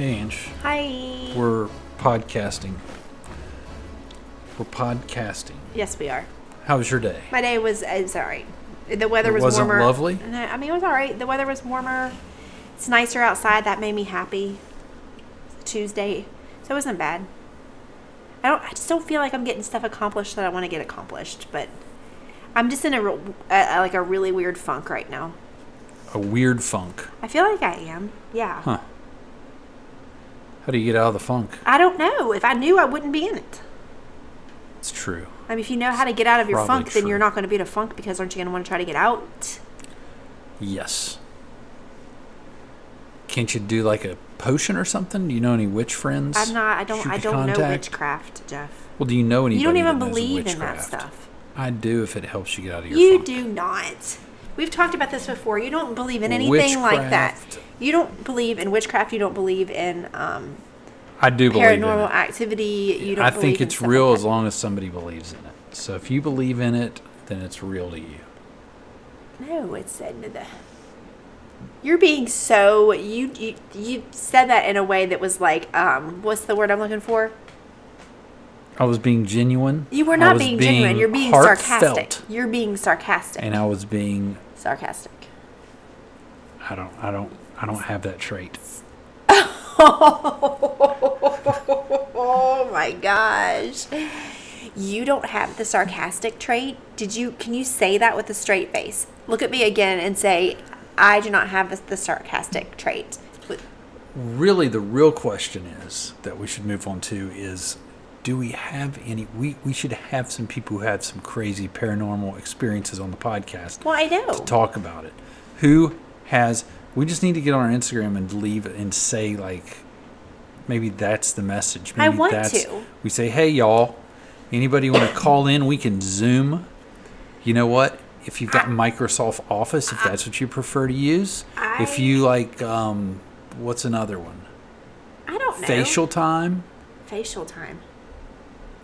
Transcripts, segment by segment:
Hey, Ange. Hi. We're podcasting. We're podcasting. yes, we are. How was your day? My day was was. The weather It was wasn't warmer. lovely? No, I mean it was all right. The weather was warmer. It's nicer outside. That made me happy. Tuesday, so it wasn't bad. I don't. I just don't feel like I'm getting stuff accomplished that I want to get accomplished. But I'm just in a, real- uh, like a really weird funk right now. A weird funk. I feel like I am. Yeah. Huh. How do you get out of the funk? I don't know. If I knew, I wouldn't be in it. It's true. I mean, if you know how to get out of your Probably funk, then you're not going to be in a funk because aren't you going to want to try to get out? Yes. Can't you do like a potion or something? Do you know any witch friends? I'm not. I don't. I don't know witchcraft, Jeff. Well, do you know any? You don't even believe in that stuff. I do if it helps you get out of your You funk. do not. We've talked about this before. You don't believe in anything like that. You don't believe in witchcraft. You don't believe in um, I do believe in paranormal it. activity. You don't. I think it's real like as long as somebody believes in it. So if you believe in it, then it's real to you. No, it's uh, the- you're being so you, you you said that in a way that was like um what's the word I'm looking for? I was being genuine. You were not was being, genuine. You're being heartfelt, sarcastic. You're being sarcastic. And I was being sarcastic. I don't I don't I don't have that trait. Oh my gosh. You don't have the sarcastic trait. Did you can you say that with a straight face? Look at me again and say I do not have the sarcastic trait. Really the real question is that we should move on to is do we have any we, we should have some people who had some crazy paranormal experiences on the podcast. Well, I know. to talk about it. Who has? We just need to get on our Instagram and leave it and say like, maybe that's the message. I want that's, to. We say, hey y'all, anybody want to call in? We can Zoom. You know what? If you've got Microsoft Office, if that's what you prefer to use, if you like, um, what's another one? I don't know. Facial time, facial time.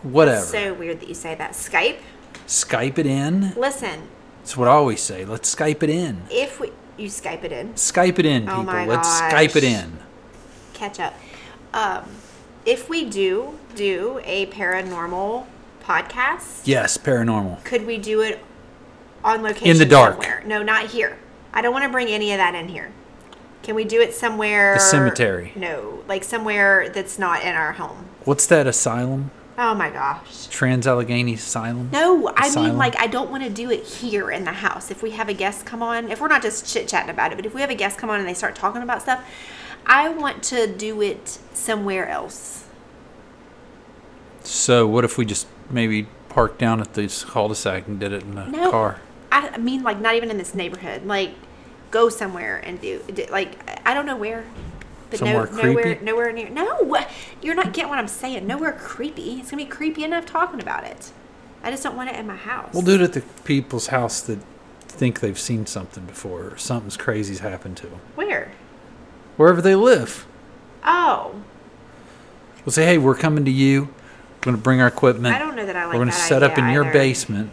Whatever. So weird that you say that. Skype. Skype it in. Listen, That's what I always say. Let's Skype it in. if we you Skype it in, Skype it in, people. Oh my Let's gosh. Skype it in. catch up. Um, if we do do a paranormal podcast, Yes, paranormal. could we do it on location in the dark. somewhere? No, not here. I don't want to bring any of that in here. Can we do it somewhere? The cemetery. No, like somewhere that's not in our home. What's that asylum? Oh my gosh. Trans Allegheny Asylum? No, I Asylum? mean like I don't want to do it here in the house. If we have a guest come on, if we're not just chit chatting about it, but if we have a guest come on and they start talking about stuff, I want to do it somewhere else. So what if we just maybe parked down at this cul-de-sac and did it in a No, car? I I mean like not even in this neighborhood. Like go somewhere and do do- like I don't know where. But Somewhere no, nowhere, creepy? nowhere near. No, you're not getting what I'm saying. Nowhere creepy. It's gonna be creepy enough talking about it. I just don't want it in my house. We'll do it at the people's house that think they've seen something before or something's crazy's happened to them. Where? Wherever they live. Oh, We'll say, hey, we're coming to you. We're going to bring our equipment. I don't know that I like we're to set up in idea your basement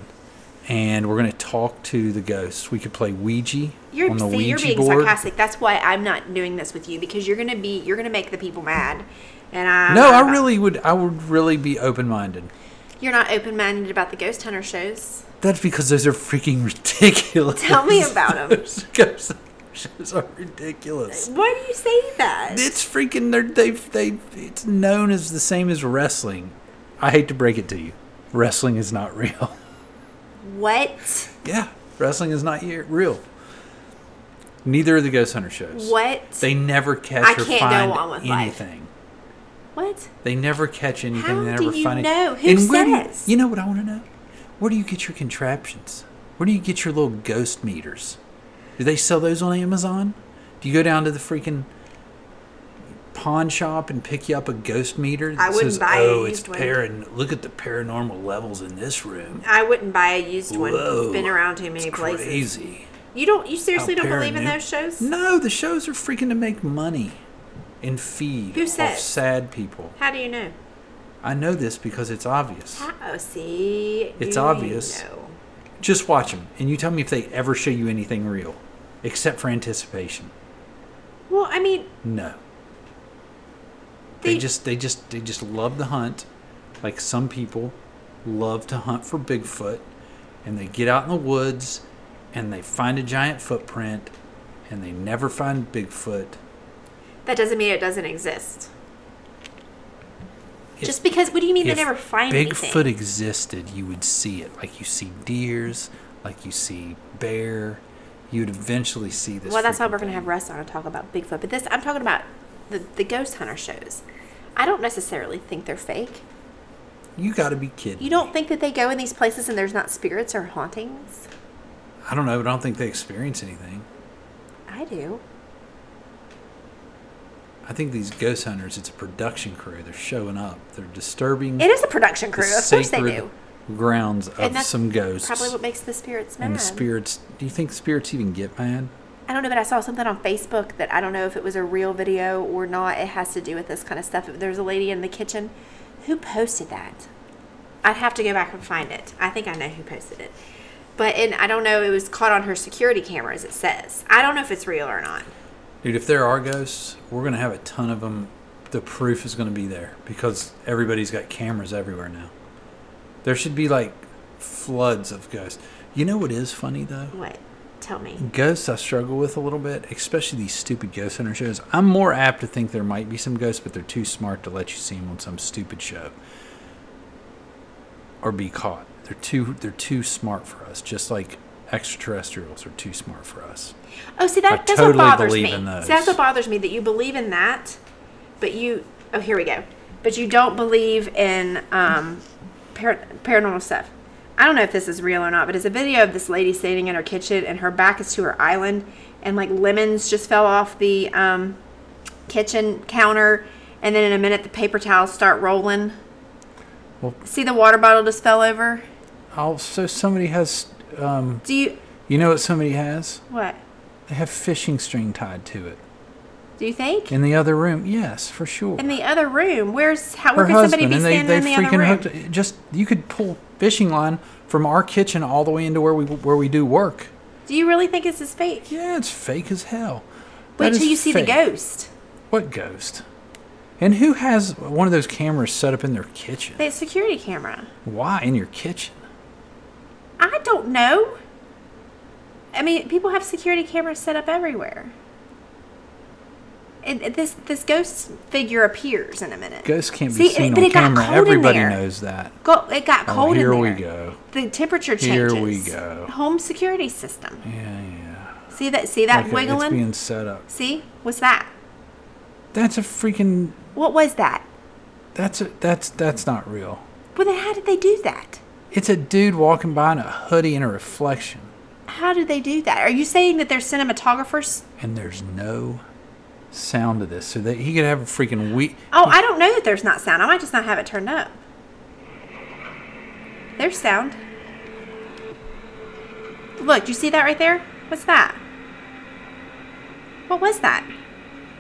and we're going to talk to the ghosts. We could play Ouija You're on the see, Ouija you're being board. sarcastic. That's why I'm not doing this with you because you're gonna be you're gonna make the people mad, and I No, I really would I would really be open-minded. you're not open minded about the ghost hunter shows. That's because those are freaking ridiculous. Tell me about 'em. Those ghost shows are ridiculous. Why do you say that? It's freaking. They're, they've they. It's known as the same as wrestling. I hate to break it to you, wrestling is not real. What? Yeah, wrestling is not real. Neither of the ghost hunter shows. What? They never catch I or find with life. anything. what? They never catch anything. How they never do you find it. know? Who and do you- says? you know what I want to know? Where do you get your contraptions? Where do you get your little ghost meters? Do they sell those on Amazon? Do you go down to the freaking pawn shop and pick you up a ghost meter that I wouldn't says, buy a "Oh, it's used one." paran. Look at the paranormal levels in this room." I wouldn't buy a used one. Whoa, It's been around too many it's places. Crazy. You don't. You seriously don't believe in those shows? No, the shows are freaking to make money and feed Who off says? sad people. How do you know? I know this because it's obvious. How, oh, see. It's you obvious. know. Just watch them, and you tell me if they ever show you anything real, except for anticipation. Well, I mean, No. They They- just they just they just love the hunt. Like some people love to hunt for Bigfoot and they get out in the woods and they find a giant footprint and they never find Bigfoot. That doesn't mean it doesn't exist. If- Just because, what do you mean they never find Bigfoot anything? existed, you would see it. Like you see deers, like you see bear. You would eventually see this. Well, that's why we're going to have Russ on and talk about Bigfoot. But this, I'm talking about the, the ghost hunter shows. I don't necessarily think they're fake. You got to be kidding. You don't think that they go in these places and there's not spirits or hauntings? I don't know, but I don't think they experience anything. I do. I think these ghost hunters, it's a production crew. They're showing up. They're disturbing It is a production crew. Of course they do. grounds of some ghosts. Probably what makes the spirits mad. and the spirits. Do you think spirits even get mad? I don't know, but I saw something on Facebook that I don't know if it was a real video or not. It has to do with this kind of stuff. There's a lady in the kitchen who posted that. I'd have to go back and find it. I think I know who posted it. But and I don't know, it was caught on her security cameras, it says. I don't know if it's real or not. Dude, if there are ghosts, we're gonna have a ton of them. The proof is gonna be there because everybody's got cameras everywhere now. There should be like floods of ghosts. You know what is funny though? What? Tell me. Ghosts I struggle with a little bit, especially these stupid ghost hunter shows. I'm more apt to think there might be some ghosts, but they're too smart to let you see them on some stupid show or be caught. They're too they're too smart for us, just like extraterrestrials are too smart for us. Oh, see that I that's totally what bothers me. See, that's what bothers me that you believe in that, but you oh here we go. But you don't believe in um, par- paranormal stuff. I don't know if this is real or not, but it's a video of this lady standing in her kitchen and her back is to her island, and like lemons just fell off the um, kitchen counter, and then in a minute the paper towels start rolling. Well- See the water bottle just fell over. Oh, so somebody has um, Do you you know what somebody has? what? They have fishing string tied to it. Do you think? In the other room, yes, for sure. In the other room, where's how? Her Where could somebody be and they, standing they in the other freaking room? hooked. Just you could pull fishing line from our kitchen all the way into where we where we do work. Do you really think this is fake? Yeah, it's fake as hell. Wait till you see fake. the ghost. What ghost? And who has one of those cameras set up in their kitchen? The security camera. Why in your kitchen? I don't know. I mean, people have security cameras set up everywhere. And this this ghost figure appears in a minute. Ghost can't See, be seen but on it got camera. Everybody knows that. Go, it got Oh, cold here we go. The temperature changes. Here we go. Home security system. Yeah, yeah. See that? See that It's wiggling? being set up. See? What's that? That's a freaking. What was that? That's a, that's that's not real. Well, then how did they do that? It's a dude walking by in a hoodie and a reflection, How do they do that? Are you saying that they're cinematographers? and there's no sound to this. So that he could have a freaking we. Oh, I don't know that there's not sound. I might just not have it turned up. There's sound. Look, do you see that right there? What's that? What was that?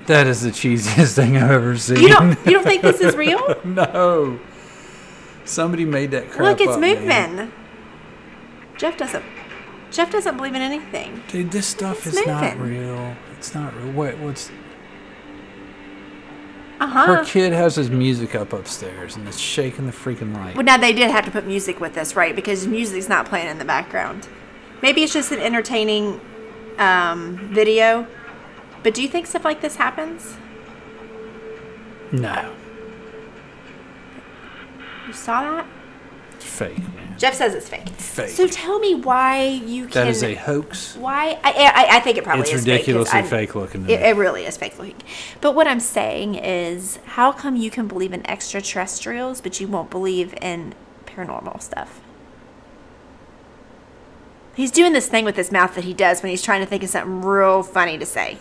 That is the cheesiest thing I've ever seen. You don't you don't think this is real? no. Somebody made that crap Look, it's up, man. moving. Jeff doesn't Jeff doesn't believe in anything. Dude, this stuff It's is not real. It's not real. What? What's Uh-huh. her kid has his music up upstairs and it's shaking the freaking light. Well, now they did have to put music with this, right? Because music's not playing in the background. Maybe it's just an entertaining um, video. But do you think stuff like this happens? No, You saw that? it's fake, man. Jeff says it's fake. Fake. So tell me why you can. That is a hoax. Why? I, I, I think it probably It's is ridiculously fake. 'cause I- fake looking. It, it really is fake looking. But what I'm saying is, how come you can believe in extraterrestrials, but you won't believe in paranormal stuff? He's doing this thing with his mouth that he does when he's trying to think of something real funny to say.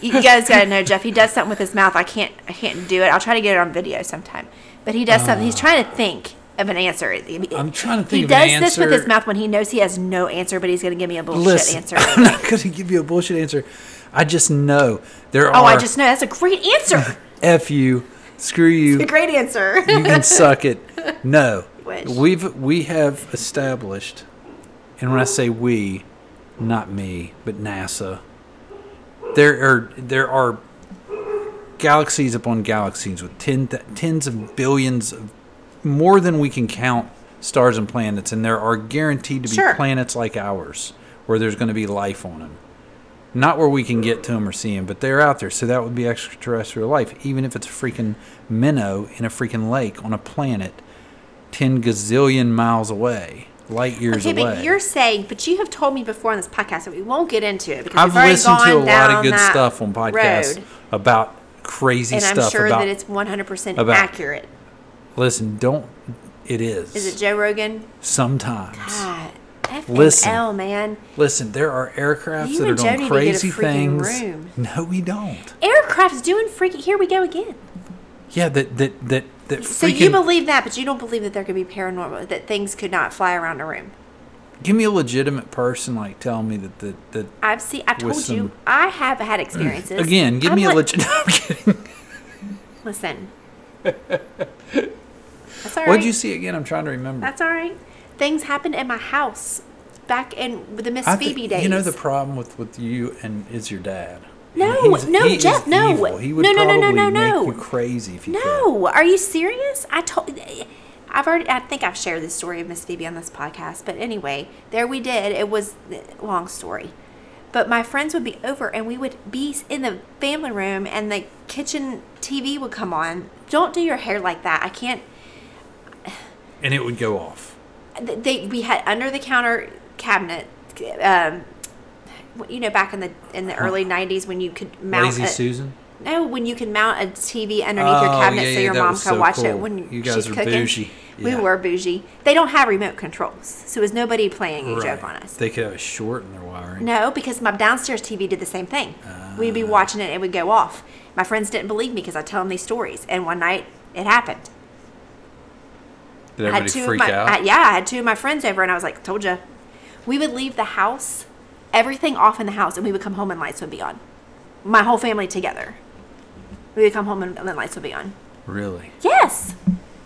You guys gotta know, Jeff. He does something with his mouth. I can't. I can't do it. I'll try to get it on video sometime. But he does something. He's uh. trying to think of an answer. I'm trying to think He does an this with his mouth when he knows he has no answer, but he's gonna give me a bullshit Listen, answer. I'm not going to give you a bullshit answer. I just know there Oh, are. I just know that's a great answer. F you, screw you. It's a great answer. you can suck it. No, we've we have established, and when I say we, not me, but NASA. There are there are galaxies upon galaxies with ten th- tens of billions of more than we can count stars and planets, and there are guaranteed to be Sure. planets like ours where there's going to be life on them. Not where we can get to them or see them, but they're out there. So that would be extraterrestrial life, even if it's a freaking minnow in a freaking lake on a planet 10 gazillion miles away, light years Okay, away. but you're saying, but you have told me before on this podcast that we won't get into it because I've listened to a lot of good stuff on podcasts road, about crazy and I'm sure about that it's 100% about- accurate. Listen, don't. It is. Is it Joe Rogan? Sometimes. God, F Listen. L, man. Listen, there are aircrafts You that are doing need to get a crazy things. room. No, we don't. Aircraft's doing freaky. Here we go again. Yeah, that that that that So freaking. you believe that, but you don't believe that there could be paranormal, that things could not fly around a room. Give me a legitimate person like telling me that that that. I've seen. With told you. I have had experiences. Again, give I'm me a like- legit. I'm kidding. Listen. That's all right. What'd you see again? I'm trying to remember. That's all right. Things happened at my house back in the Miss I Phoebe days. You know the problem with with you and is your dad. No, He's- no, Jeff, no. evil. He would No, no, no, probably no, no, no. make you crazy if you could. No, are you serious? I told. I've already. I think I've shared this story of Miss Phoebe on this podcast. But anyway, there we did. It was a long story, but my friends would be over, and we would be in the family room, and the kitchen TV would come on. Don't do your hair like that. I can't. And it would go off. They we had under the counter cabinet. Um, you know, back in the in the early '90s when you could mount Lazy a, Susan. No, when you can mount a TV underneath your Oh, cabinet yeah, so your mom could so watch it when You guys she's were cooking. bougie. We Yeah. were bougie. They don't have remote controls, so it was nobody playing a joke on us. They could have a short in their wiring. No, because my downstairs TV did the same thing. We'd Ah. be watching it, and it would go off. My friends didn't believe me because I tell them these stories, and one night it happened. Did I had everybody two freak of my out? I, yeah, I had two of my friends over, and I was like, "Told you." We would leave the house, everything off in the house, and we would come home and lights would be on. My whole family together. We would come home and the lights would be on. really? Yes.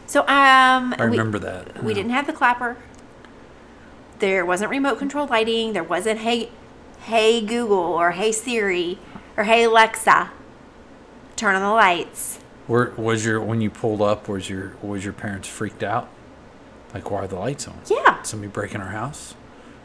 So um, I we- remember that. We Yeah. didn't have the clapper. There wasn't remote control lighting. There wasn't hey, hey Google or hey Siri or hey Alexa, turn on the lights. Were, was your when you pulled up? Was your was your parents freaked out? Like why are the lights on? Yeah. Somebody breaking our house?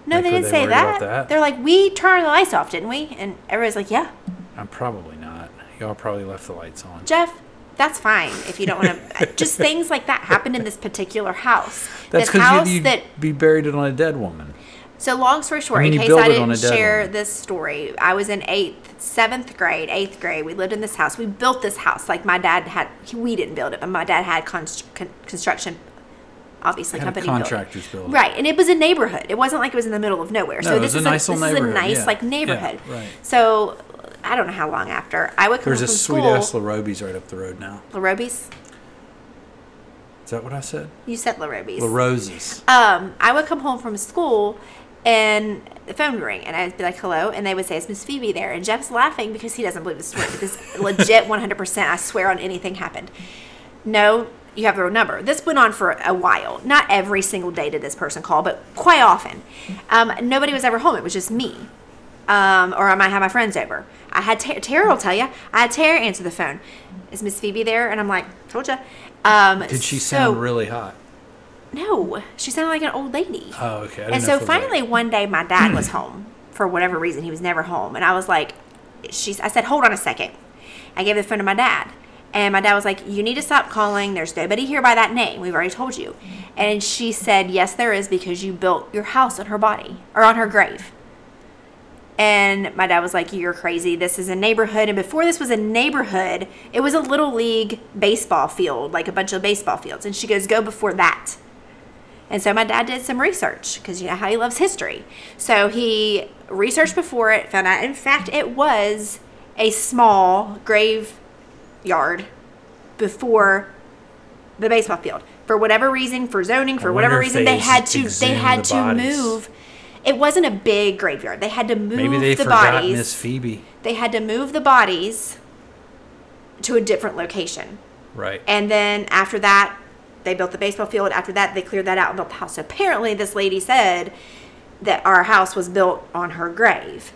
No, Like, they didn't they say that. that? They're like, we turned the lights off, didn't we? And everybody's like, yeah. I'm probably not. Y'all probably left the lights on. Jeff, that's fine if you don't want to. Uh, just things like that happened in this particular house. That's this because house you'd, that you'd be buried on a dead woman. So long story short, I mean, in case I didn't share one. this story, I was in eighth, seventh grade, eighth grade. We lived in this house. We built this house. Like my dad had, we didn't build it, but my dad had const- con- construction, obviously Had company contractors build. Right, and it was a neighborhood. It wasn't like it was in the middle of nowhere. No, so it this was a is nice a, this is a nice yeah. like Yeah, neighborhood. right. So I don't know how long after I would come There's home a sweet school. ass LaRobie's right up the road now. LaRobie's? Is that what I said? You said LaRobie's. La Roses. um, I would come home from school and the phone would ring and I'd be like, hello. And they would say, is Miss Phoebe there? And Jeff's laughing because he doesn't believe the story. This legit 100%, I swear on anything happened. No, you have the wrong number. This went on for a while. Not every single day did this person call, but quite often. Um, nobody was ever home. It was just me. Um, or I might have my friends over. I had Tara, Tara will tell you. I had Tara answer the phone. Is Miss Phoebe there? And I'm like, told you. Um, Did she so- sound really hot? No, she sounded like an old lady. Oh, okay. And so finally one day my dad was home for whatever reason. He was never home. And I was like, she's, I said, hold on a second. I gave the phone to my dad. And my dad was like, you need to stop calling. There's nobody here by that name. We've already told you. And she said, yes, there is because you built your house on her body or on her grave. And my dad was like, You're crazy. This is a neighborhood. And before this was a neighborhood, it was a little league baseball field, like a bunch of baseball fields. And she goes, Go before that. And so my dad did some research because you know how he loves history. So he researched before it, found out, in fact, it was a small graveyard before the baseball field. For whatever reason, for zoning, for whatever reason, they had to they had the to bodies. move. It wasn't a big graveyard. They had to move Maybe they the bodies. Miss Phoebe. They had to move the bodies to a different location. Right. And then after that, they built the baseball field. After that, they cleared that out and built the house. So apparently, this lady said that our house was built on her grave.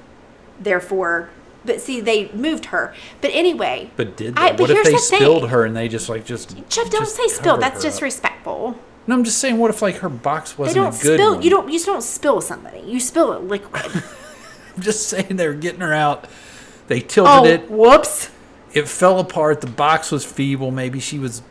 Therefore, But see, they moved her. But anyway, But did I- they? but what if they the thing. spilled her and they just like just Jeff, don't just say spilled. That's disrespectful. No, I'm just saying. What if like her box wasn't they don't a good spill. one? You don't. You just don't spill somebody. You spill a liquid. I'm just saying they were getting her out. They tilted oh, it. whoops! It fell apart. The box was feeble. Maybe she was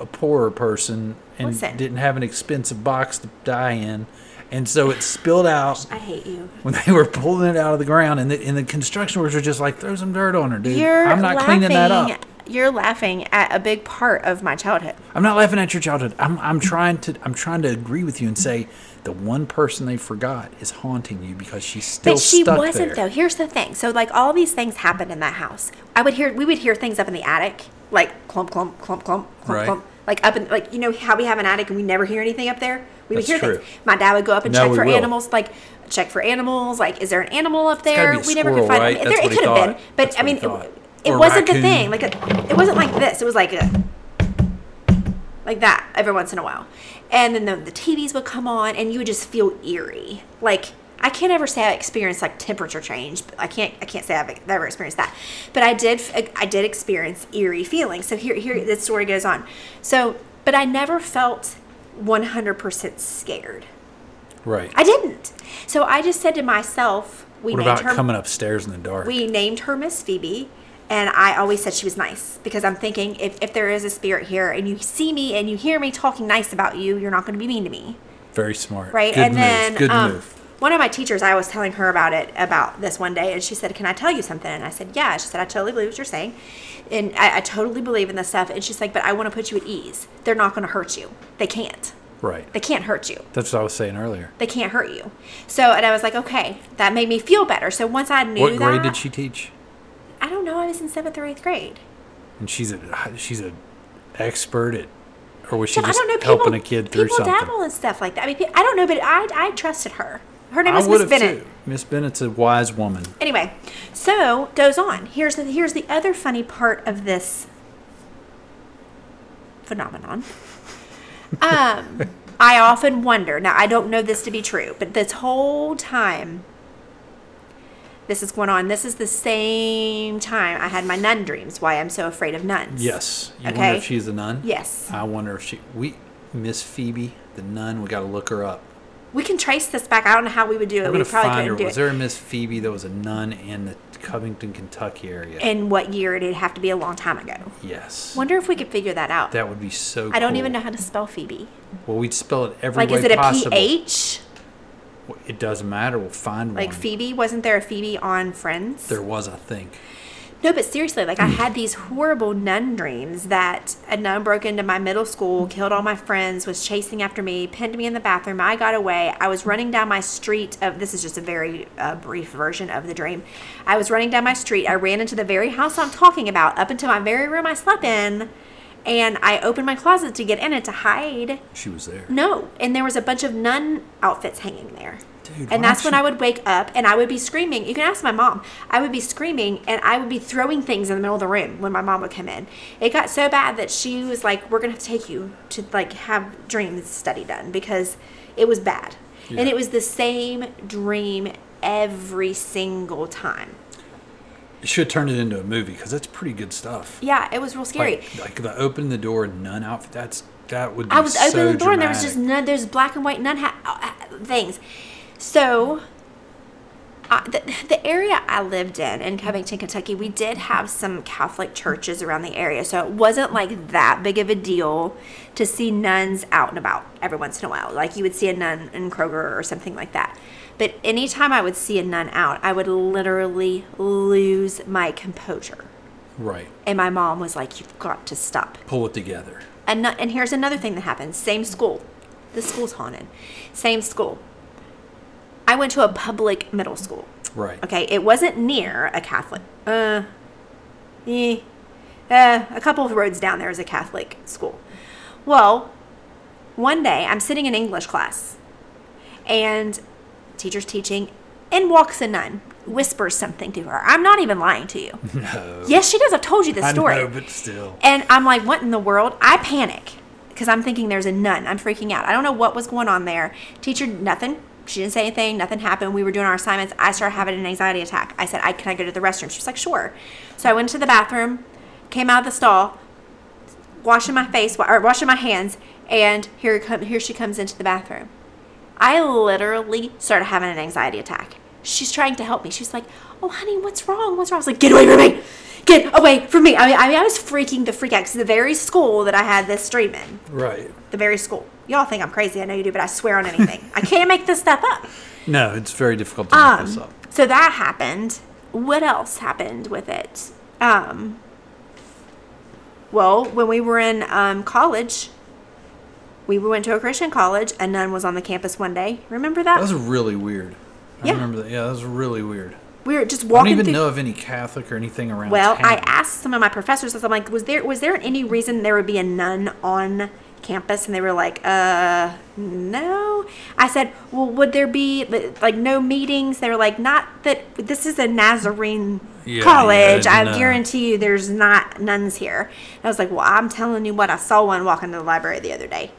a poorer person and Listen. didn't have an expensive box to die in, and so it spilled out I hate you. when they were pulling it out of the ground. And the, and the construction workers were just like, "Throw some dirt on her, dude." You're I'm not laughing, cleaning that up. You're laughing at a big part of my childhood. I'm not laughing at your childhood. I'm I'm trying to I'm trying to agree with you and say the one person they forgot is haunting you because she's still But she wasn't there. though. Here's the thing. So like all these things happened in that house. I would hear we would hear things up in the attic, like clump clump clump clump clump Right. clump. Like up in like you know how we have an attic and we never hear anything up there? We would That's hear true. things. My dad would go up and No, check for will. animals, like check for animals, like is there an animal up there? we never could find right? it. There, it could have been. But That's I mean it, it wasn't the thing. Like a, it wasn't like this. It was like a like that every once in a while. And then the, the TVs would come on and you would just feel eerie. Like I can't ever say I experienced like temperature change. I can't I can't say I've ever experienced that. But I did I did experience eerie feelings. So here here the story goes on. So but I never felt 100% scared. Right. I didn't. So I just said to myself, we what named about her coming upstairs in the dark? we named her Miss Phoebe, and I always said she was nice because I'm thinking if, if there is a spirit here and you see me and you hear me talking nice about you, you're not going to be mean to me, Very smart. right? Good and move. then Good um, move. one of my teachers, I was telling her about it about this one day, and she said, "Can I tell you something?" And I said, "Yeah." She said, "I totally believe what you're saying, and I, I totally believe in this stuff." And she's like, "But I want to put you at ease. They're not going to hurt you. They can't. Right. They can't hurt you." That's what I was saying earlier. they can't hurt you. So, and I was like, okay, that made me feel better. So once I knew What that, grade did she teach? I don't know. I was in seventh or eighth grade. And she's a she's a expert at, or was she I just don't know. People, helping a kid through people something? dabble and stuff like that. I mean, I don't know, but I, I trusted her. Her name I was Miss Bennett. too. Miss Bennett's a wise woman. Anyway, so goes on. Here's the here's the other funny part of this phenomenon. Um, I often wonder. Now, I don't know this to be true, but this whole time this is going on, this is the same time I had my nun dreams. Why I'm so afraid of nuns. Yes. You Okay. wonder if she's a nun? Yes. I wonder if she we Miss Phoebe, the nun, we gotta look her up. We can trace this back. I don't know how we would do it. Gonna probably find her. couldn't do Was it. there a Miss Phoebe that was a nun in the Covington, Kentucky area? And what year? It'd have to be a long time ago. yes. Wonder if we could figure that out. That would be so I don't cool. even know how to spell Phoebe. Well, we'd spell it every Like, way is it a possible. PH? It doesn't matter. We'll find Like one. Like Phoebe? Wasn't there a Phoebe on Friends? There was, I think. No, but seriously, like I had these horrible nun dreams that a nun broke into my middle school, killed all my friends, was chasing after me, pinned me in the bathroom. I got away. I was running down my street of this is just a very uh, brief version of the dream. I was running down my street. I ran into the very house I'm talking about, up into my very room I slept in, and I opened my closet to get in it to hide. She was there. No, and there was a bunch of nun outfits hanging there. Dude, and that's when you- I would wake up and I would be screaming. You can ask my mom. I would be screaming and I would be throwing things in the middle of the room when my mom would come in. It got so bad that she was like, "We're gonna have to take you to like have dreams study done because it was bad." And it was the same dream every single time. You should turn it into a movie because that's pretty good stuff. Yeah, it was real scary. Like, like the open the door nun outfit. That's that would. Be I was so opening the door and there was just nun. There's black and white nun ha- uh, things. So, uh, the, the area I lived in in Covington, Kentucky, we did have some Catholic churches around the area, so it wasn't like that big of a deal to see nuns out and about every once in a while. Like you would see a nun in Kroger or something like that. But anytime I would see a nun out, I would literally lose my composure. right. And my mom was like, "You've got to stop." Pull it together. And, no- and here's another thing that happened. Same school. The school's haunted. Same school. I went to a public middle school. Right. Okay, it wasn't near a Catholic. Uh, eh, uh, a couple of roads down there is a Catholic school. Well, one day I'm sitting in English class, and teacher's teaching, and walks a nun, whispers something to her. I'm not even lying to you. No. Yes, she does. I've told you this I story. know, but still. And I'm like, what in the world? I panic because I'm thinking there's a nun. I'm freaking out. I don't know what was going on there. Teacher, nothing. She didn't say anything. Nothing happened. We were doing our assignments. I started having an anxiety attack. I said, I, "Can I go to the restroom?" She was like, "Sure." So I went to the bathroom, came out of the stall, washing my face or washing my hands, and here come here she comes into the bathroom. I literally started having an anxiety attack. She's trying to help me. She's like, "Oh, honey, what's wrong? What's wrong?" I was like, "Get away from me! Get away from me!" I mean, I, mean, I was freaking the freak out because the very school that I had this dream in, Right. the very school. Y'all think I'm crazy. I know you do, but I swear on anything. I can't make this stuff up. No, it's very difficult to make this Um, up. so that happened. What else happened with it? Um, well, when we were in um, college, we went to a Christian college. A nun was on the campus one day. Remember that? That was really weird. I Yeah. remember that. Yeah, that was really weird. we were just walking. I don't even through. know of any Catholic or anything around well, I asked some of my professors. I'm like, was there was there any reason there would be a nun on campus? And they were like, uh, no. I said, well, would there be like no meetings? They were like, not that this is a Nazarene Yeah, college. yeah, I no. guarantee you, there's not nuns here. And I was like, well, I'm telling you what, I saw one walking to the library the other day.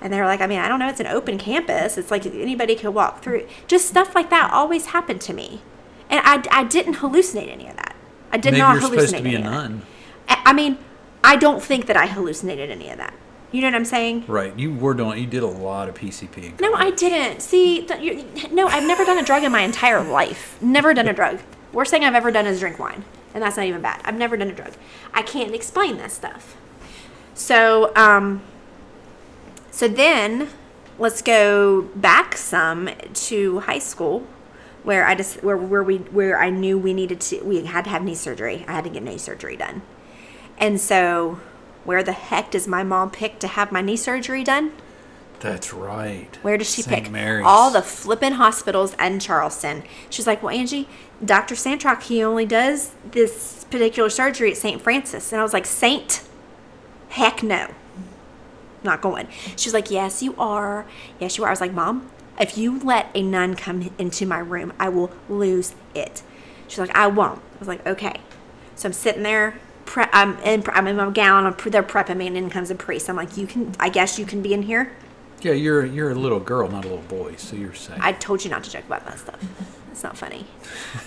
And they were like, I mean, I don't know, it's an open campus. It's like anybody could walk through. Just stuff like that always happened to me. And I, I didn't hallucinate any of that. I did Maybe not you're hallucinate supposed to be a that. nun. I mean, I don't think that I hallucinated any of that. You know what I'm saying? Right. You were doing. You did a lot of PCP. No, I didn't. See, th- no, I've never done a drug in my entire life. Never done a drug. Worst thing I've ever done is drink wine, and that's not even bad. I've never done a drug. I can't explain this stuff. So, um, so then let's go back some to high school, where I just where where we where I knew we needed to we had to have knee surgery. I had to get knee surgery done, and so where the heck does my mom pick to have my knee surgery done? That's right. Where does she St. pick? Mary's. All the flippin' hospitals in Charleston. She's like, well, Angie, Dr. Santrock, he only does this particular surgery at St. Francis. And I was like, Saint? Heck no. Not going. She was like, yes, you are. Yes, you are. I was like, Mom, if you let a nun come into my room, I will lose it. She's like, I won't. I was like, okay. So I'm sitting there. Pre- I'm in. I'm in my gown. I'm pre- they're prepping me, and in comes a priest. I'm like, you can. I guess you can be in here. Yeah, you're you're a little girl, not a little boy. So you're saying. I told you not to joke about that stuff. It's not funny.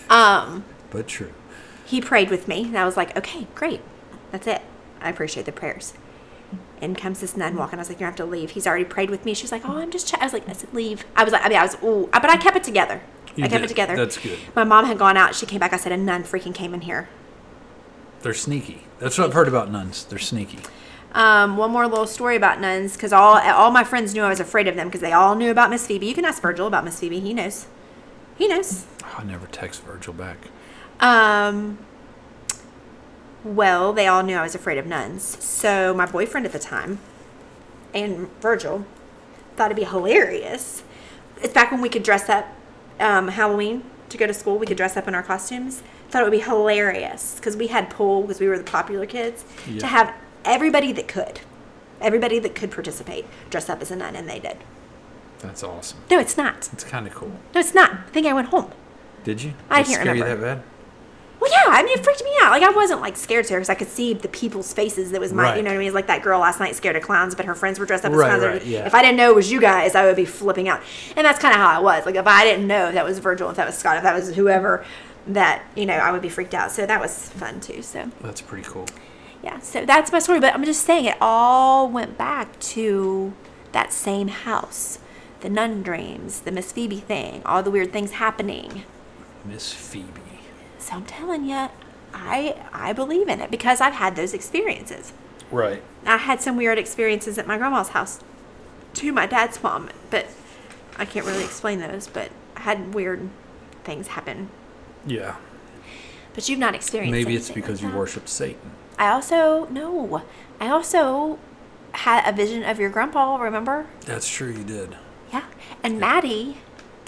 Um, but true. he prayed with me, and I was like, okay, great. That's it. I appreciate the prayers. In comes this nun walking. I was like, you have to leave. He's already prayed with me. She's like, oh, I'm just. Ch-. I was like, I said, leave. I was like, I mean, I was, ooh, but I kept it together. You I kept did. it together. That's good. My mom had gone out. She came back. I said, a nun freaking came in here. They're sneaky. That's what I've heard about nuns. They're sneaky. Um, one more little story about nuns, because all all my friends knew I was afraid of them, because they all knew about Miss Phoebe. You can ask Virgil about Miss Phoebe. He knows. He knows. I never text Virgil back. Um, well, they all knew I was afraid of nuns. So my boyfriend at the time and Virgil thought it'd be hilarious. It's back when we could dress up um, Halloween to go to school. We could dress up in our costumes. Thought it would be hilarious because we had pool because we were the popular kids Yeah. to have everybody that could, everybody that could participate dress up as a nun, and they did. That's awesome. No, it's not. It's kind of cool. No, it's not. I think I went home. Did you? I Did can't scare you remember. that bad? Well, yeah, I mean, it freaked me out. Like, I wasn't like scared scared because I could see the people's faces. That was my, you know what I mean? It's like that girl last night scared of clowns, but her friends were dressed up as Right, clowns. right, yeah. If I didn't know it was you guys, I would be flipping out. And that's kind of how I was. Like, if I didn't know if that was Virgil, if that was Scott, if that was whoever, that you know, I would be freaked out. So that was fun too. So That's pretty cool. yeah, so that's my story. But I'm just saying, it all went back to that same house. The nun dreams, the Miss Phoebe thing, all the weird things happening. Miss Phoebe. So I'm telling you, I I believe in it because I've had those experiences. Right. I had some weird experiences at my grandma's house to my dad's mom, but I can't really explain those. But I had weird things happen. Yeah. But you've not experienced. Maybe it's because like you that. worship Satan. I also no. I also had a vision of your grandpa. Remember? That's true. You did. Yeah. And Maddie,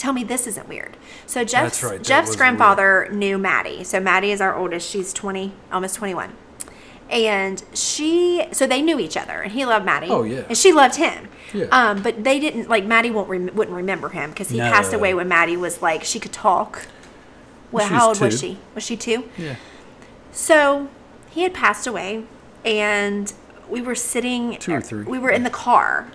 tell me this isn't weird. So Jeff's right, Jeff's was grandfather knew Maddie. So Maddie is our oldest. She's twenty, almost twenty one. And she, so they knew each other, and he loved Maddie. Oh, yeah. and she loved him. Yeah. Um, but they didn't like Maddie won't rem- wouldn't remember him because he No. passed away when Maddie was like she could talk. Well, She how was old was two. she? Was she two? Yeah. So he had passed away, and we were sitting. Two or three. We were in the car,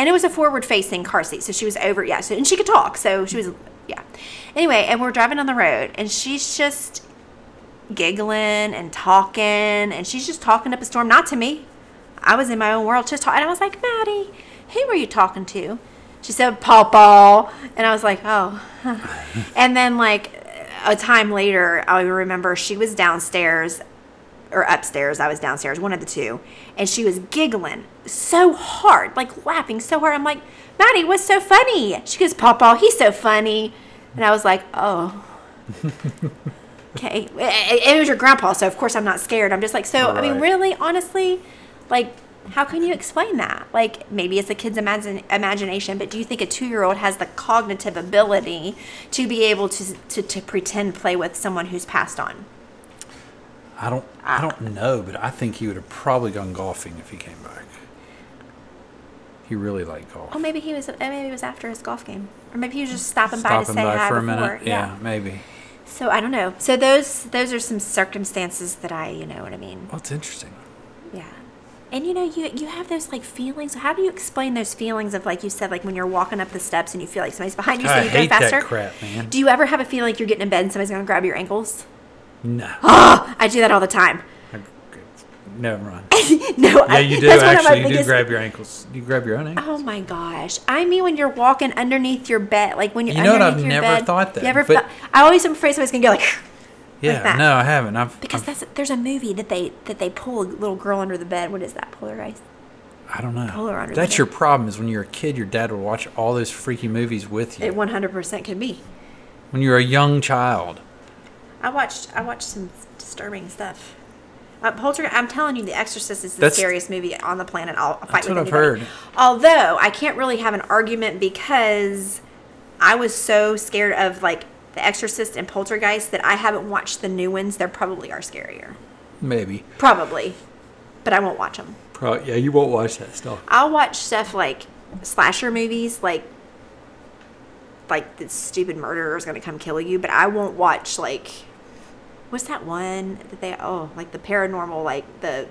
and it was a forward facing car seat, so she was over. Yeah, so and she could talk, so she was yeah. Anyway, and we're driving on the road, and she's just giggling and talking, and she's just talking up a storm. Not to me. I was in my own world, just talking. And I was like, Maddie, who were you talking to? She said, Papa. And I was like, oh. and then, like, a time later, I remember she was downstairs or upstairs. I was downstairs, one of the two. And she was giggling so hard, like laughing so hard. I'm like, Maddie, what's so funny? She goes, Papa, he's so funny. And I was like, oh. okay. It, it was your grandpa, so of course I'm not scared. I'm just like, so, I mean, really, honestly, like, how can you explain that? Like, maybe it's a kid's imagine, imagination, but do you think a two year old has the cognitive ability to be able to, to, to pretend play with someone who's passed on? I don't. I don't know, but I think he would have probably gone golfing if he came back. He really liked golf. Oh, maybe he was. Maybe it was after his golf game, or maybe he was just stopping by to Stopping say by hi for a minute. Yeah. maybe. So I don't know. So those those are some circumstances that I, you know what I mean. Well, it's interesting. Yeah. And you know, you you have those like feelings. How do you explain those feelings of like you said, like when you're walking up the steps and you feel like somebody's behind you, so I you hate go faster? that crap, man. Do you ever have a feeling like you're getting in bed and somebody's gonna grab your ankles? No. Oh, I do that all the time. I- Never mind. no, Yeah, you do that's one of my actually. You do grab your ankles. You grab your own ankles. Oh my gosh! I mean, when you're walking underneath your bed, like when you're You know what? I've never bed, thought that, You ever? but- thought- I always am afraid somebody's gonna go like. yeah. that. No, I haven't. I've. Because I've- that's there's a movie that they that they pull a little girl under the bed. What is that? Polarized. I don't know. Polar under the That's your problem. Is when you're a kid, your dad would watch all those freaky movies with you. It 100% could be. when you're a young child. I watched I watched some disturbing stuff. Uh, Poltergeist. I'm telling you, The Exorcist is the That's- scariest movie on the planet. I'll fight That's with what I've heard. Although I can't really have an argument because I was so scared of like The Exorcist and Poltergeist that I haven't watched the new ones. They probably are scarier. Maybe. Probably, but I won't watch them. Probably. Yeah, you won't watch that stuff. I'll watch stuff like slasher movies, like like the stupid murderer is gonna come kill you, but I won't watch like what's that one that they oh like the paranormal like the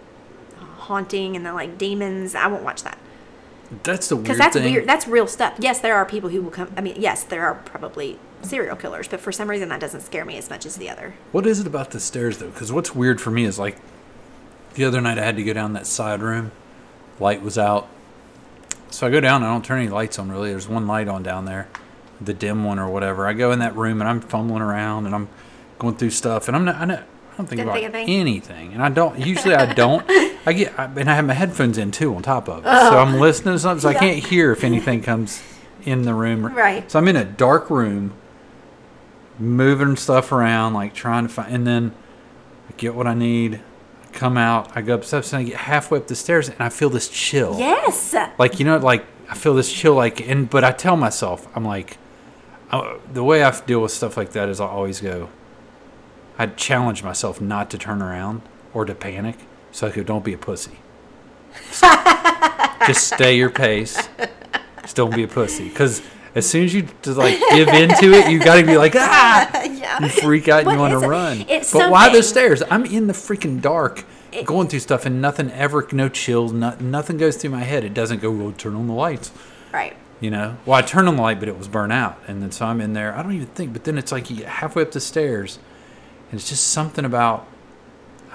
haunting and the like demons. I won't watch that That's the weird because that's thing. weird. That's real stuff. Yes, there are people who will come. I mean, yes, there are probably serial killers, but for some reason that doesn't scare me as much as the other. What is it about the stairs though? Because what's weird for me is like the other night I had to go down that side room. Light was out, so I go down. I don't turn any lights on really. There's one light on down there, the dim one or whatever. I go in that room and I'm fumbling around and I'm going through stuff and I'm not. I, not, I don't think Didn't about think anything, and I don't. Usually I don't. I get I, and I have my headphones in too on top of it, so oh. I'm listening to something. So I Oh. Yeah. can't hear if anything comes in the room. Right. So I'm in a dark room moving stuff around, like trying to find, and then I get what I need, come out, I go upstairs, and I get halfway up the stairs, and I feel this chill. Yes. Like you know, like I feel this chill, like, and but I tell myself, I'm like, I, the way I deal with stuff like that is I always go. I challenge myself not to turn around or to panic, so I go, don't be a pussy. Just stay your pace. Just don't be a pussy, because. As soon as you just like give into it, you got to be like ah, yeah. you freak out and What you want to it? run. It's but why the stairs? I'm in the freaking dark, going through stuff, and nothing ever, no chills, not, nothing goes through my head. It doesn't go, well, turn on the lights, Right. you know? Well, I turned on the light, but it was burnt out. And then so I'm in there. I don't even think, but then it's like you get halfway up the stairs, and it's just something about,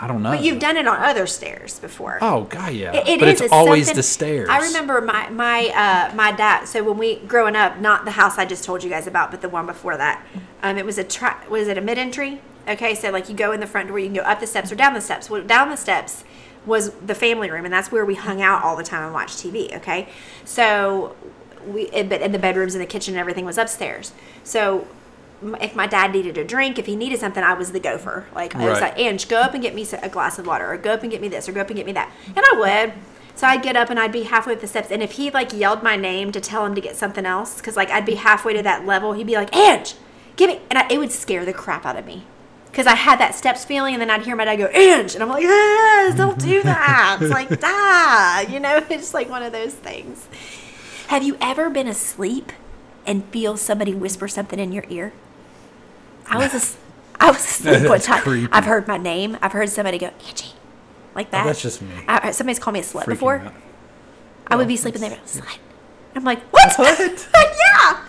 I don't know. But you've done it on other stairs before. Oh, God, yeah. It- it but is, it's, always the stairs. I remember my my uh, my dad. So when we growing up, not the house I just told you guys about, but the one before that, um, it was a tra- was it a mid entry? Okay, so like you go in the front door, you can go up the steps or down the steps. Well, down the steps was the family room, and that's where we hung out all the time and watched TV. Okay, so we but in the bedrooms and the kitchen and everything was upstairs. So if my dad needed a drink, if he needed something, I was the gopher. Like I was Right. like, Ange, go up and get me a glass of water, or go up and get me this, or go up and get me that, and I would. So I'd get up and I'd be halfway up the steps, and if he like yelled my name to tell him to get something else, because like I'd be halfway to that level, he'd be like, Ange, give me, and I, it would scare the crap out of me. Because I had that steps feeling, and then I'd hear my dad go, Ange, and I'm like, ah, don't do that. it's like, ah, you know, it's like one of those things. Have you ever been asleep and feel somebody whisper something in your ear? I was as- I was asleep one That's time. creepy. I've heard my name. I've heard somebody go, Angie, like that. Oh, that's just me. I, somebody's called me a slut Freaking before. out. I would be sleeping there, slut, I'm like, what? What? yeah,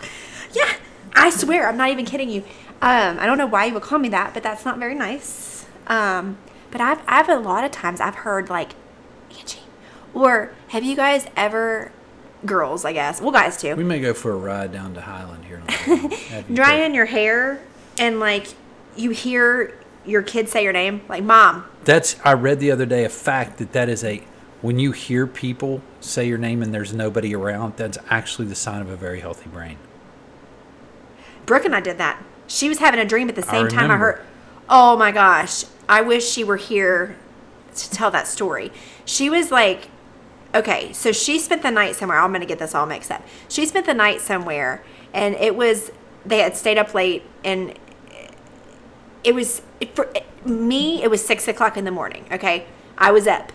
yeah. I swear, I'm not even kidding you. Um, I don't know why you would call me that, but that's not very nice. Um, but I've I've a lot of times I've heard like, Angie, or have you guys ever, girls, I guess, well, guys too, We may go for a ride down to Highland here. In a little while. Have you drying your hair and like you hear your kid say your name, like mom. That's. I read the other day a fact that that is a. When you hear people say your name and there's nobody around, that's actually the sign of a very healthy brain. Brooke and I did that. She was having a dream at the same time I heard. Oh my gosh. I wish she were here to tell that story. She was like, okay, so she spent the night somewhere. I'm to get this all mixed up. She spent the night somewhere and it was, they had stayed up late and it was, for me, it was six o'clock in the morning. Okay. I was up.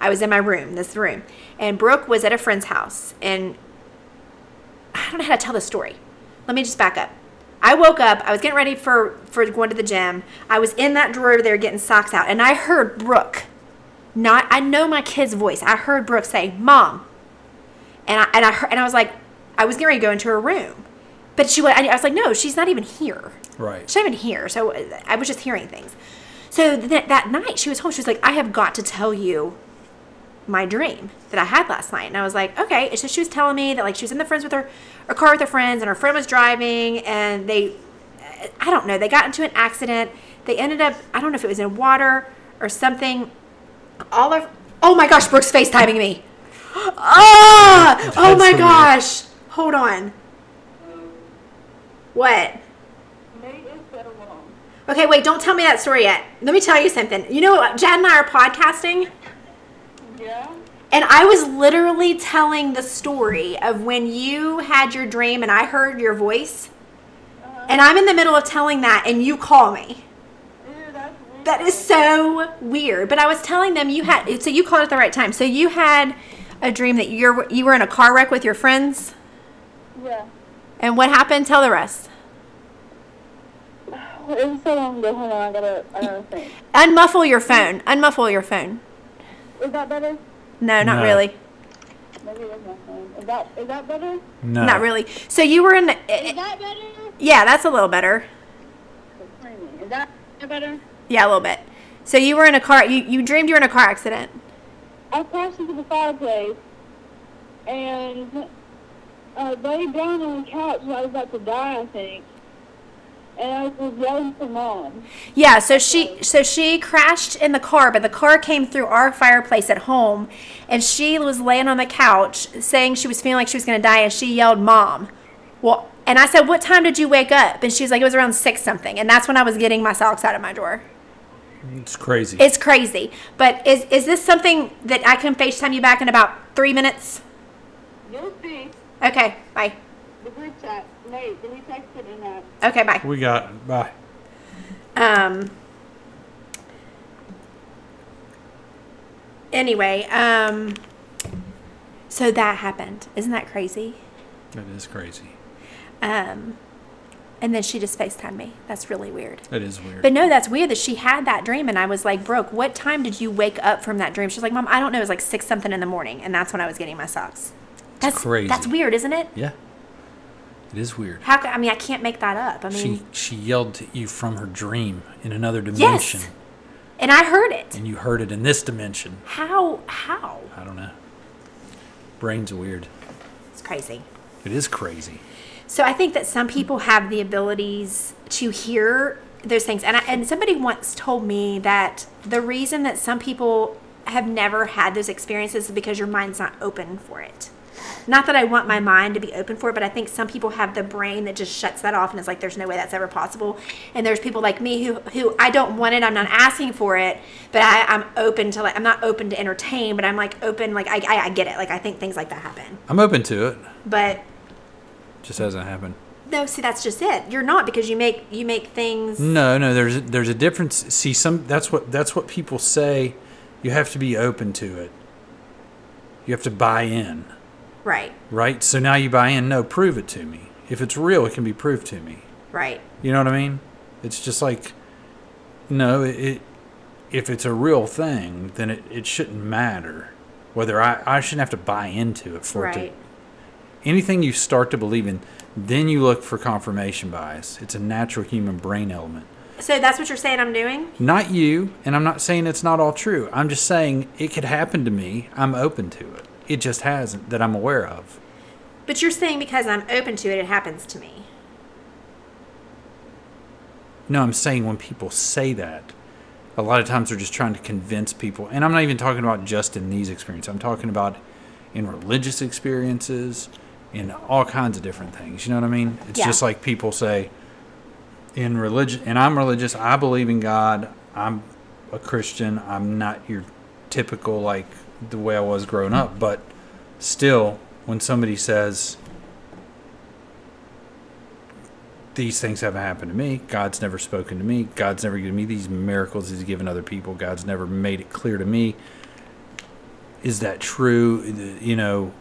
I was in my room, this room. And Brooke was at a friend's house and I don't know how to tell the story. Let me just back up. I woke up. I was getting ready for for going to the gym. I was in that drawer there getting socks out, and I heard Brooke. Not I know my kid's voice. I heard Brooke say, "Mom," and I and I heard, and I was like, I was getting ready to go into her room, but she was. I was like, no, she's not even here. Right. She's not even here. So I was just hearing things. So th- that night she was home. She was like, I have got to tell you my dream that I had last night. And I was like, okay. And so she was telling me that like she was in the friends with her, her car with her friends, and her friend was driving, and they, I don't know, they got into an accident. They ended up, I don't know if it was in water or something. All of, oh my gosh, Brooke's FaceTiming me. Ah, oh That's my so weird. gosh. Hold on. What? Nate is so long. Okay, wait, don't tell me that story yet. Let me tell you something. You know? Jad and I are podcasting, Yeah? and I was literally telling the story of when you had your dream and I heard your voice. Uh-huh. And I'm in the middle of telling that, and you call me. Ew, that's weird. That is so weird. But I was telling them you had, so you called at the right time. So you had a dream that you're you were in a car wreck with your friends, Yeah. And what happened? Tell the rest. It was so long ago. Hold on, I gotta, I gotta think. Unmuffle your phone. Unmuffle your phone. Is that better? No, not No. really. Maybe it was my phone. Is that, is that better? No. Not really. So you were in. Is that better? Yeah, that's a little better. Is that better? Yeah, a little bit. So you were in a car. You, you dreamed you were in a car accident. I crashed into the fireplace and uh, laid down on the couch and I was about to die, I think. And I was yelling for mom. Yeah. So she so she crashed in the car, but the car came through our fireplace at home, and she was laying on the couch saying she was feeling like she was going to die, and she yelled, "Mom!" Well, and I said, "What time did you wake up?" And she's like, "It was around six something," and that's when I was getting my socks out of my drawer. It's crazy. It's crazy. But is is this something that I can Facetime you back in about three minutes? You'll see Okay. Bye. the group chat. Nate, did he text it in that? Okay. Bye. we got. Bye. Um. Anyway, um. So that happened. Isn't that crazy? That is crazy. Um. And then she just FaceTimed me. That's really weird. That is weird. But no, that's weird that she had that dream. And I was like, Brooke, what time did you wake up from that dream? She's like, Mom, I don't know. It was like six something in the morning. And that's when I was getting my socks. That's crazy. That's weird, isn't it? yeah. It is weird. How I mean, I can't make that up. I mean, She she yelled at you from her dream in another dimension, yes. And I heard it. and you heard it in this dimension. How? How? I don't know. Brain's are weird. It's crazy. It is crazy. So I think that some people have the abilities to hear those things, and I, and somebody once told me that the reason that some people have never had those experiences is because your mind's not open for it. Not that I want my mind to be open for it, but I think some people have the brain that just shuts that off and it's like there's no way that's ever possible. And there's people like me who who I don't want it, I'm not asking for it, but I, I'm open to like I'm not open to entertain, but I'm like open like I, I I get it. Like I think things like that happen, I'm open to it. but Just hasn't happened. no, see, that's just it. You're not because you make you make things. No, no. There's there's a difference. See, some that's what that's what people say. You have to be open to it. You have to buy in, Right, right? So now you buy in. No, prove it to me. If it's real, it can be proved to me. right, You know what I mean? It's just like, no, it, it if it's a real thing, then it, it shouldn't matter whether I, I shouldn't have to buy into it for it right. anything you start to believe in, then you look for confirmation bias. It's a natural human brain element. So that's what you're saying I'm doing? Not you, and I'm not saying it's not all true. I'm just saying it could happen to me. I'm open to it. It just hasn't that I'm aware of. But you're saying because I'm open to it, it happens to me. No, I'm saying when people say that, a lot of times they're just trying to convince people. And I'm not even talking about just in these experiences. I'm talking about in religious experiences, in all kinds of different things. You know what I mean? It's Yeah. just like people say in religion, and I'm religious, I believe in God, I'm a Christian, I'm not your typical, like the way I was growing up. But still, when somebody says, these things haven't happened to me. God's never spoken to me. God's never given me these miracles He's given other people. God's never made it clear to me. Is that true? You know.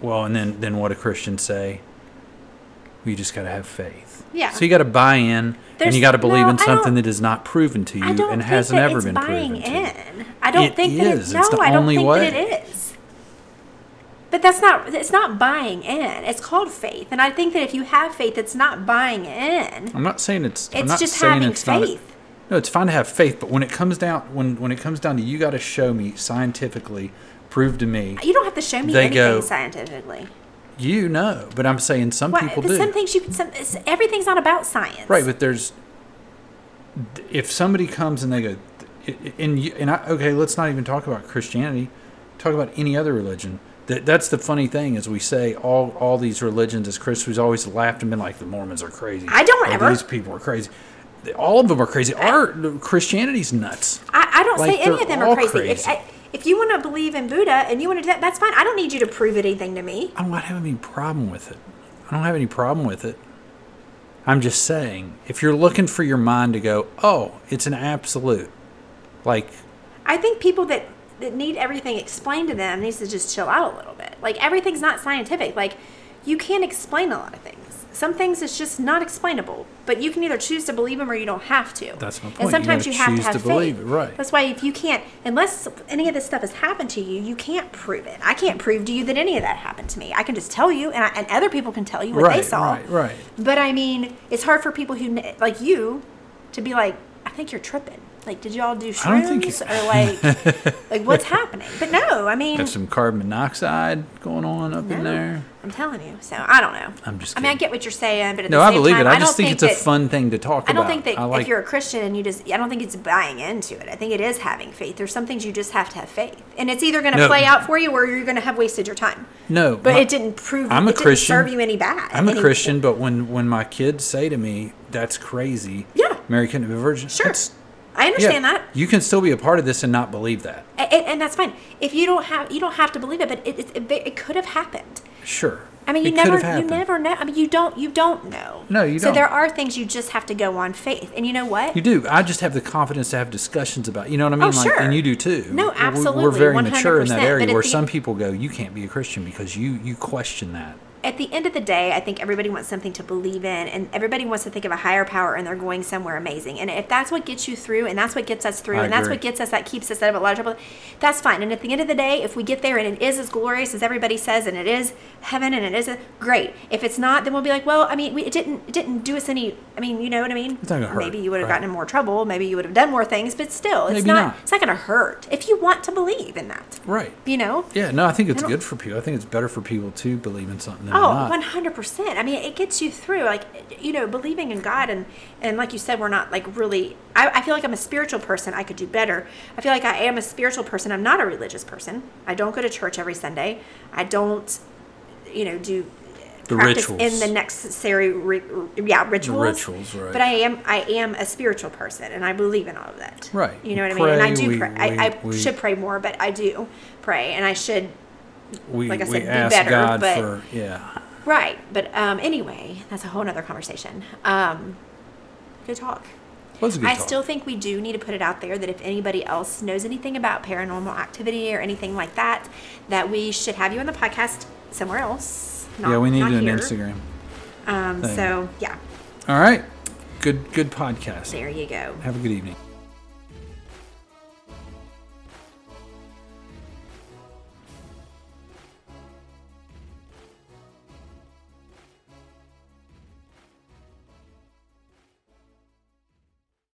Well, and then then what do Christians say? We just got to have faith. Yeah. So you got to buy in, and you got to believe no, in something that is not proven to you and hasn't ever it's been proven to. you. in. I don't It think that is. it, It's no, the I don't only think way. that it is. But that's not it's not buying in. It's called faith. And I think that if you have faith, it's not buying in. I'm not saying it's. I'm It's not just saying having it's faith. no, it's fine to have faith, but when it comes down when when it comes down to you got to show me scientifically, prove to me. You don't have to show me anything go- scientifically. You know, but I'm saying some What, people but do. some things you can. Some, everything's not about science. Right, but there's if somebody comes and they go and you, and I, okay, let's not even talk about Christianity. Talk about any other religion. That that's the funny thing is we say all all these religions as Christians we've always laughed and been like the Mormons are crazy. I don't Or ever. These people are crazy. All of them are crazy. Our Christianity's nuts. I, I don't Like, say any of them are crazy. If, crazy. I, if you want to believe in Buddha and you want to do that, that's fine. I don't need you to prove anything to me. I'm not having any problem with it. I don't have any problem with it. I'm just saying, if you're looking for your mind to go, oh, it's an absolute, like I think people that, that need everything explained to them needs to just chill out a little bit. Like everything's not scientific. Like you can't explain a lot of things. Some things it's just not explainable. But you can either choose to believe them or you don't have to. That's my point. And sometimes gotta you, have to have to faith. believe it, right. That's why if you can't, unless any of this stuff has happened to you, you can't prove it. I can't prove to you that any of that happened to me. I can just tell you, and, I, and other people can tell you what they saw. right, right. But I mean, it's hard for people who like you to be like, I think you're tripping. Like, did y'all do I think shrooms or like, like what's happening? But no, I mean, Got some carbon monoxide going on up in there. I'm telling you. So I don't know. I'm just I mean, I get what you're saying, but at No, the I believe time, it. I, don't just think, it's a fun thing to talk about. I don't think that like, if you're a Christian and you just, I don't think it's buying into it. I think it is having faith. There's some things you just have to have faith, and it's either going to No. play out for you or you're going to have wasted your time. no, But my- it didn't prove. I'm a it didn't Christian. serve you any bad. I'm a any- Christian, but when when my kids say to me, "That's crazy," Yeah. Mary couldn't be a virgin. Sure, I yeah, understand that. you can still be a part of this and not believe that. and, and that's fine. If you don't have, you don't have to believe it, but it, it, it, could have happened. Sure. I mean, you It never, you never know. I mean, you don't, you don't know. No, you So don't. So there are things you just have to go on faith, and you know what? You do. I just have the confidence to have discussions about. You know what I mean? Oh, like, sure. And you do too. No, We're- We're absolutely, very mature in that area where the- some people go, "You can't be a Christian because you you question that." At the end of the day, I think everybody wants something to believe in, and everybody wants to think of a higher power, and they're going somewhere amazing. And if that's what gets you through, and that's what gets us through, I and that's what gets us, that keeps us out of a lot of trouble, that's fine. And at the end of the day, if we get there and it is as glorious as everybody says, and it is heaven, and it is a, great. If it's not, then we'll be like, well, I mean, we, it didn't, it didn't do us any. I mean, you know what I mean? It's not gonna hurt, Maybe you would have right. gotten in more trouble. Maybe you would have done more things, but still, it's not. not. It's not going to hurt if you want to believe in that. Right. You know. Yeah. No, I think it's I good for people. I think it's better for people to believe in something than Oh, not. 100%. I mean, it gets you through. Like, you know, believing in God. And, and like you said, we're not like really. I, I feel like I'm a spiritual person. I could do better. I feel like I am a spiritual person. I'm not a religious person. I don't go to church every Sunday. I don't, you know, do. The rituals. in the necessary, ri- yeah, rituals. rituals, right. But I am, I am a spiritual person, and I believe in all of that. Right. You know We what I mean? And I do we- pray. I, we- I we- should pray more, but I do pray, and I should we like I we said, be ask better, God but- for yeah. Right. But um, anyway, that's a whole nother conversation. Um, good talk. A good I talk. still think we do need to put it out there that if anybody else knows anything about paranormal activity or anything like that, that we should have you on the podcast somewhere else. Not, yeah, we need an here. Instagram. Um, so yeah, All right. Good good podcast. there you go. Have a good evening.